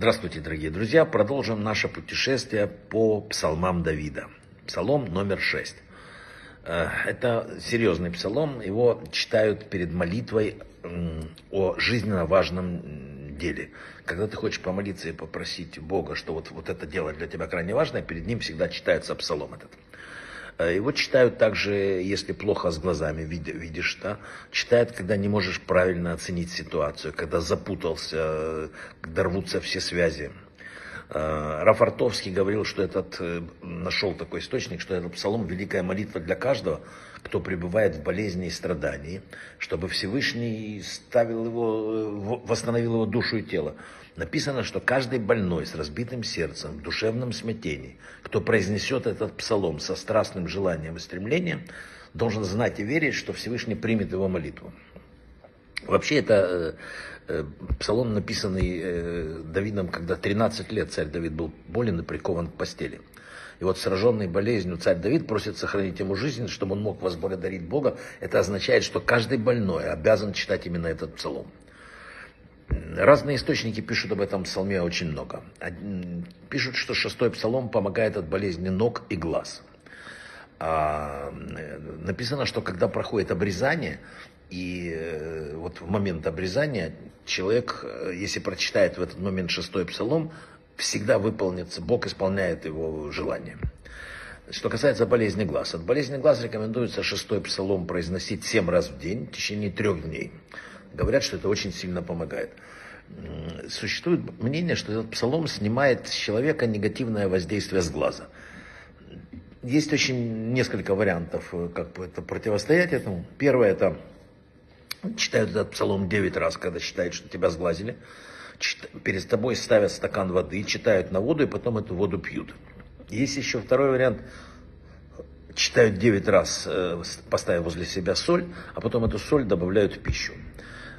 Здравствуйте, дорогие друзья. Продолжим наше путешествие по псалмам Давида. Псалом номер 6. Э, это серьезный псалом. Его читают перед молитвой о жизненно важном деле. Когда ты хочешь помолиться и попросить Бога, что вот, вот это дело для тебя крайне важное, перед ним всегда читается псалом этот. Э, его читают также, если плохо с глазами видишь, да? читают, когда не можешь правильно оценить ситуацию, когда запутался, когда рвутся все связи. Э, Рафартовский говорил, что этот, э, нашел такой источник, что этот псалом – великая молитва для каждого, кто пребывает в болезни и страдании, чтобы Всевышний ставил его, восстановил его душу и тело. Написано, что каждый больной с разбитым сердцем, в душевном смятении, кто произнесет этот псалом со страстным желанием и стремлением, должен знать и верить, что Всевышний примет его молитву. Вообще это э, э псалом, написанный э, Давидом, когда 13 лет царь Давид был болен и прикован к постели. И вот сраженный болезнью царь Давид просит сохранить ему жизнь, чтобы он мог возблагодарить Бога. Это означает, что каждый больной обязан читать именно этот псалом. Разные источники пишут об этом псалме очень много. Пишут, что шестой псалом помогает от болезни ног и глаз. А, написано, что когда проходит обрезание, и э, вот в момент обрезания человек, э, если прочитает в этот момент шестой псалом, всегда выполнится, Бог исполняет его желание. Что касается болезни глаз. От болезни глаз рекомендуется шестой псалом произносить семь раз в день в течение трех дней. Говорят, что это очень сильно помогает. Существует мнение, что этот псалом снимает с человека негативное воздействие с глаза. Есть очень несколько вариантов, э, как это противостоять этому. Первое это читают этот псалом 9 раз, когда считают, что тебя сглазили. Перед тобой ставят стакан воды, читают на воду и потом эту воду пьют. Есть еще второй вариант. Читают 9 раз, э, поставив возле себя соль, а потом эту соль добавляют в пищу.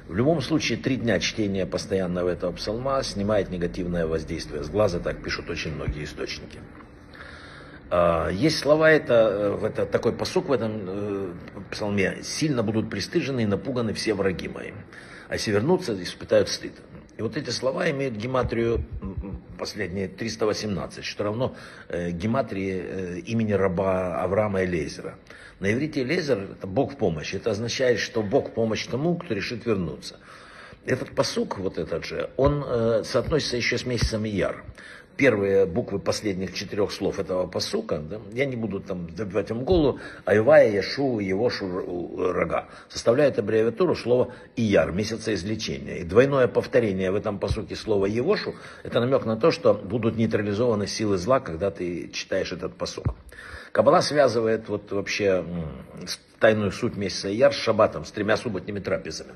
В любом случае, три дня чтения постоянного этого псалма снимает негативное воздействие с глаза, так пишут очень многие источники. А, есть слова, это, э, это такой посук в этом э, псалме. «Сильно будут пристыжены и напуганы все враги мои, а если вернутся, испытают стыд». И вот эти слова имеют гематрию последние 318, что равно э, гематрии имени раба Авраама Элейзера. На иврите Элейзер – это Бог в помощи. Это означает, что Бог в помощь тому, кто решит вернуться. Этот посук, вот этот же, он э, соотносится еще с месяцем Ияр первые буквы последних четырех слов этого посука, да, я не буду там забивать им голову, Айвая, Яшу, Евошу, Рога, составляют аббревиатуру слова Ияр, месяца излечения. И двойное повторение в этом посуке слова Евошу, это намек на то, что будут нейтрализованы силы зла, когда ты читаешь этот посук. Кабала связывает вот вообще тайную суть месяца Ияр с шаббатом, с тремя субботними трапезами.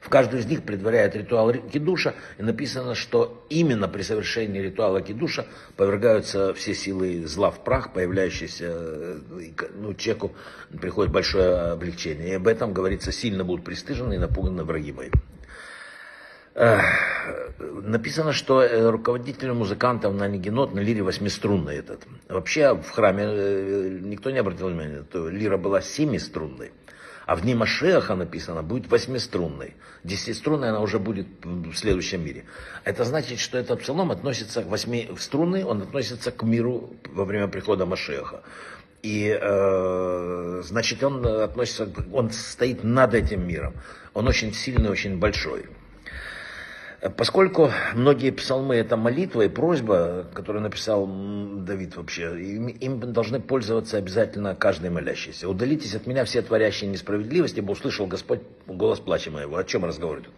В каждую из них предваряет ритуал кидуша, и написано, что именно при совершении ритуала кидуша повергаются все силы зла в прах, появляющиеся, э, ну, человеку приходит большое облегчение. И об этом говорится, сильно будут пристыжены и напуганы враги мои. Написано, что э, руководитель музыкантов на Нигенот на лире восьмиструнный этот. Вообще в храме э, никто не обратил внимания, то лира была семиструнной. А в дни Машеха написано, будет восьмиструнной. Десятиструнной она уже будет в следующем мире. Это значит, что этот псалом относится к восьми струнной, он относится к миру во время прихода Машеха. И э, значит, он относится, он стоит над этим миром. Он очень сильный, очень большой. Поскольку многие псалмы это молитва и просьба, которую написал Давид вообще, им, им должны пользоваться обязательно каждый молящийся. Удалитесь от меня все творящие несправедливости, ибо услышал Господь голос плача моего. О чем разговор идет?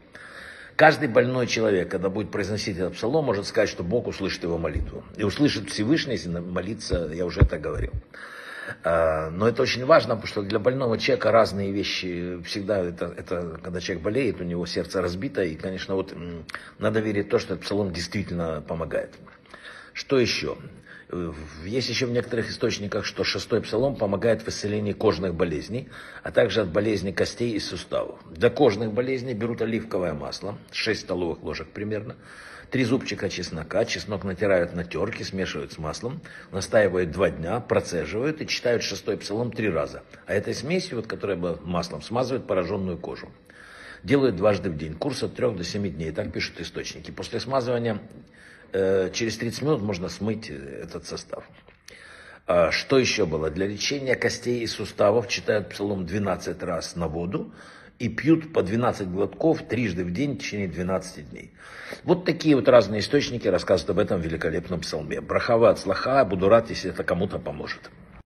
Каждый больной человек, когда будет произносить этот псалом, может сказать, что Бог услышит его молитву. И услышит Всевышний, если молиться, я уже это говорил. А, но это очень важно, потому что для больного человека разные вещи всегда, это, это когда человек болеет, у него сердце разбито, и, конечно, вот надо верить в то, что этот псалом действительно помогает. Что еще? Есть еще в некоторых источниках, что шестой псалом помогает в исцелении кожных болезней, а также от болезней костей и суставов. Для кожных болезней берут оливковое масло, 6 столовых ложек примерно, три зубчика чеснока, чеснок натирают на терке, смешивают с маслом, настаивают два дня, процеживают и читают шестой псалом три раза. А этой смесью, вот, которая маслом, смазывают пораженную кожу. делают дважды в день. Курс от 3 до 7 дней, так пишут источники. После смазывания э, через 30 минут можно смыть этот состав. А что еще было? Для лечения костей и суставов читают псалом 12 раз на воду и пьют по 12 глотков трижды в день в течение 12 дней. Вот такие вот разные источники рассказывают об этом великолепном псалме. Брахава от слаха, буду рад, если это кому-то поможет.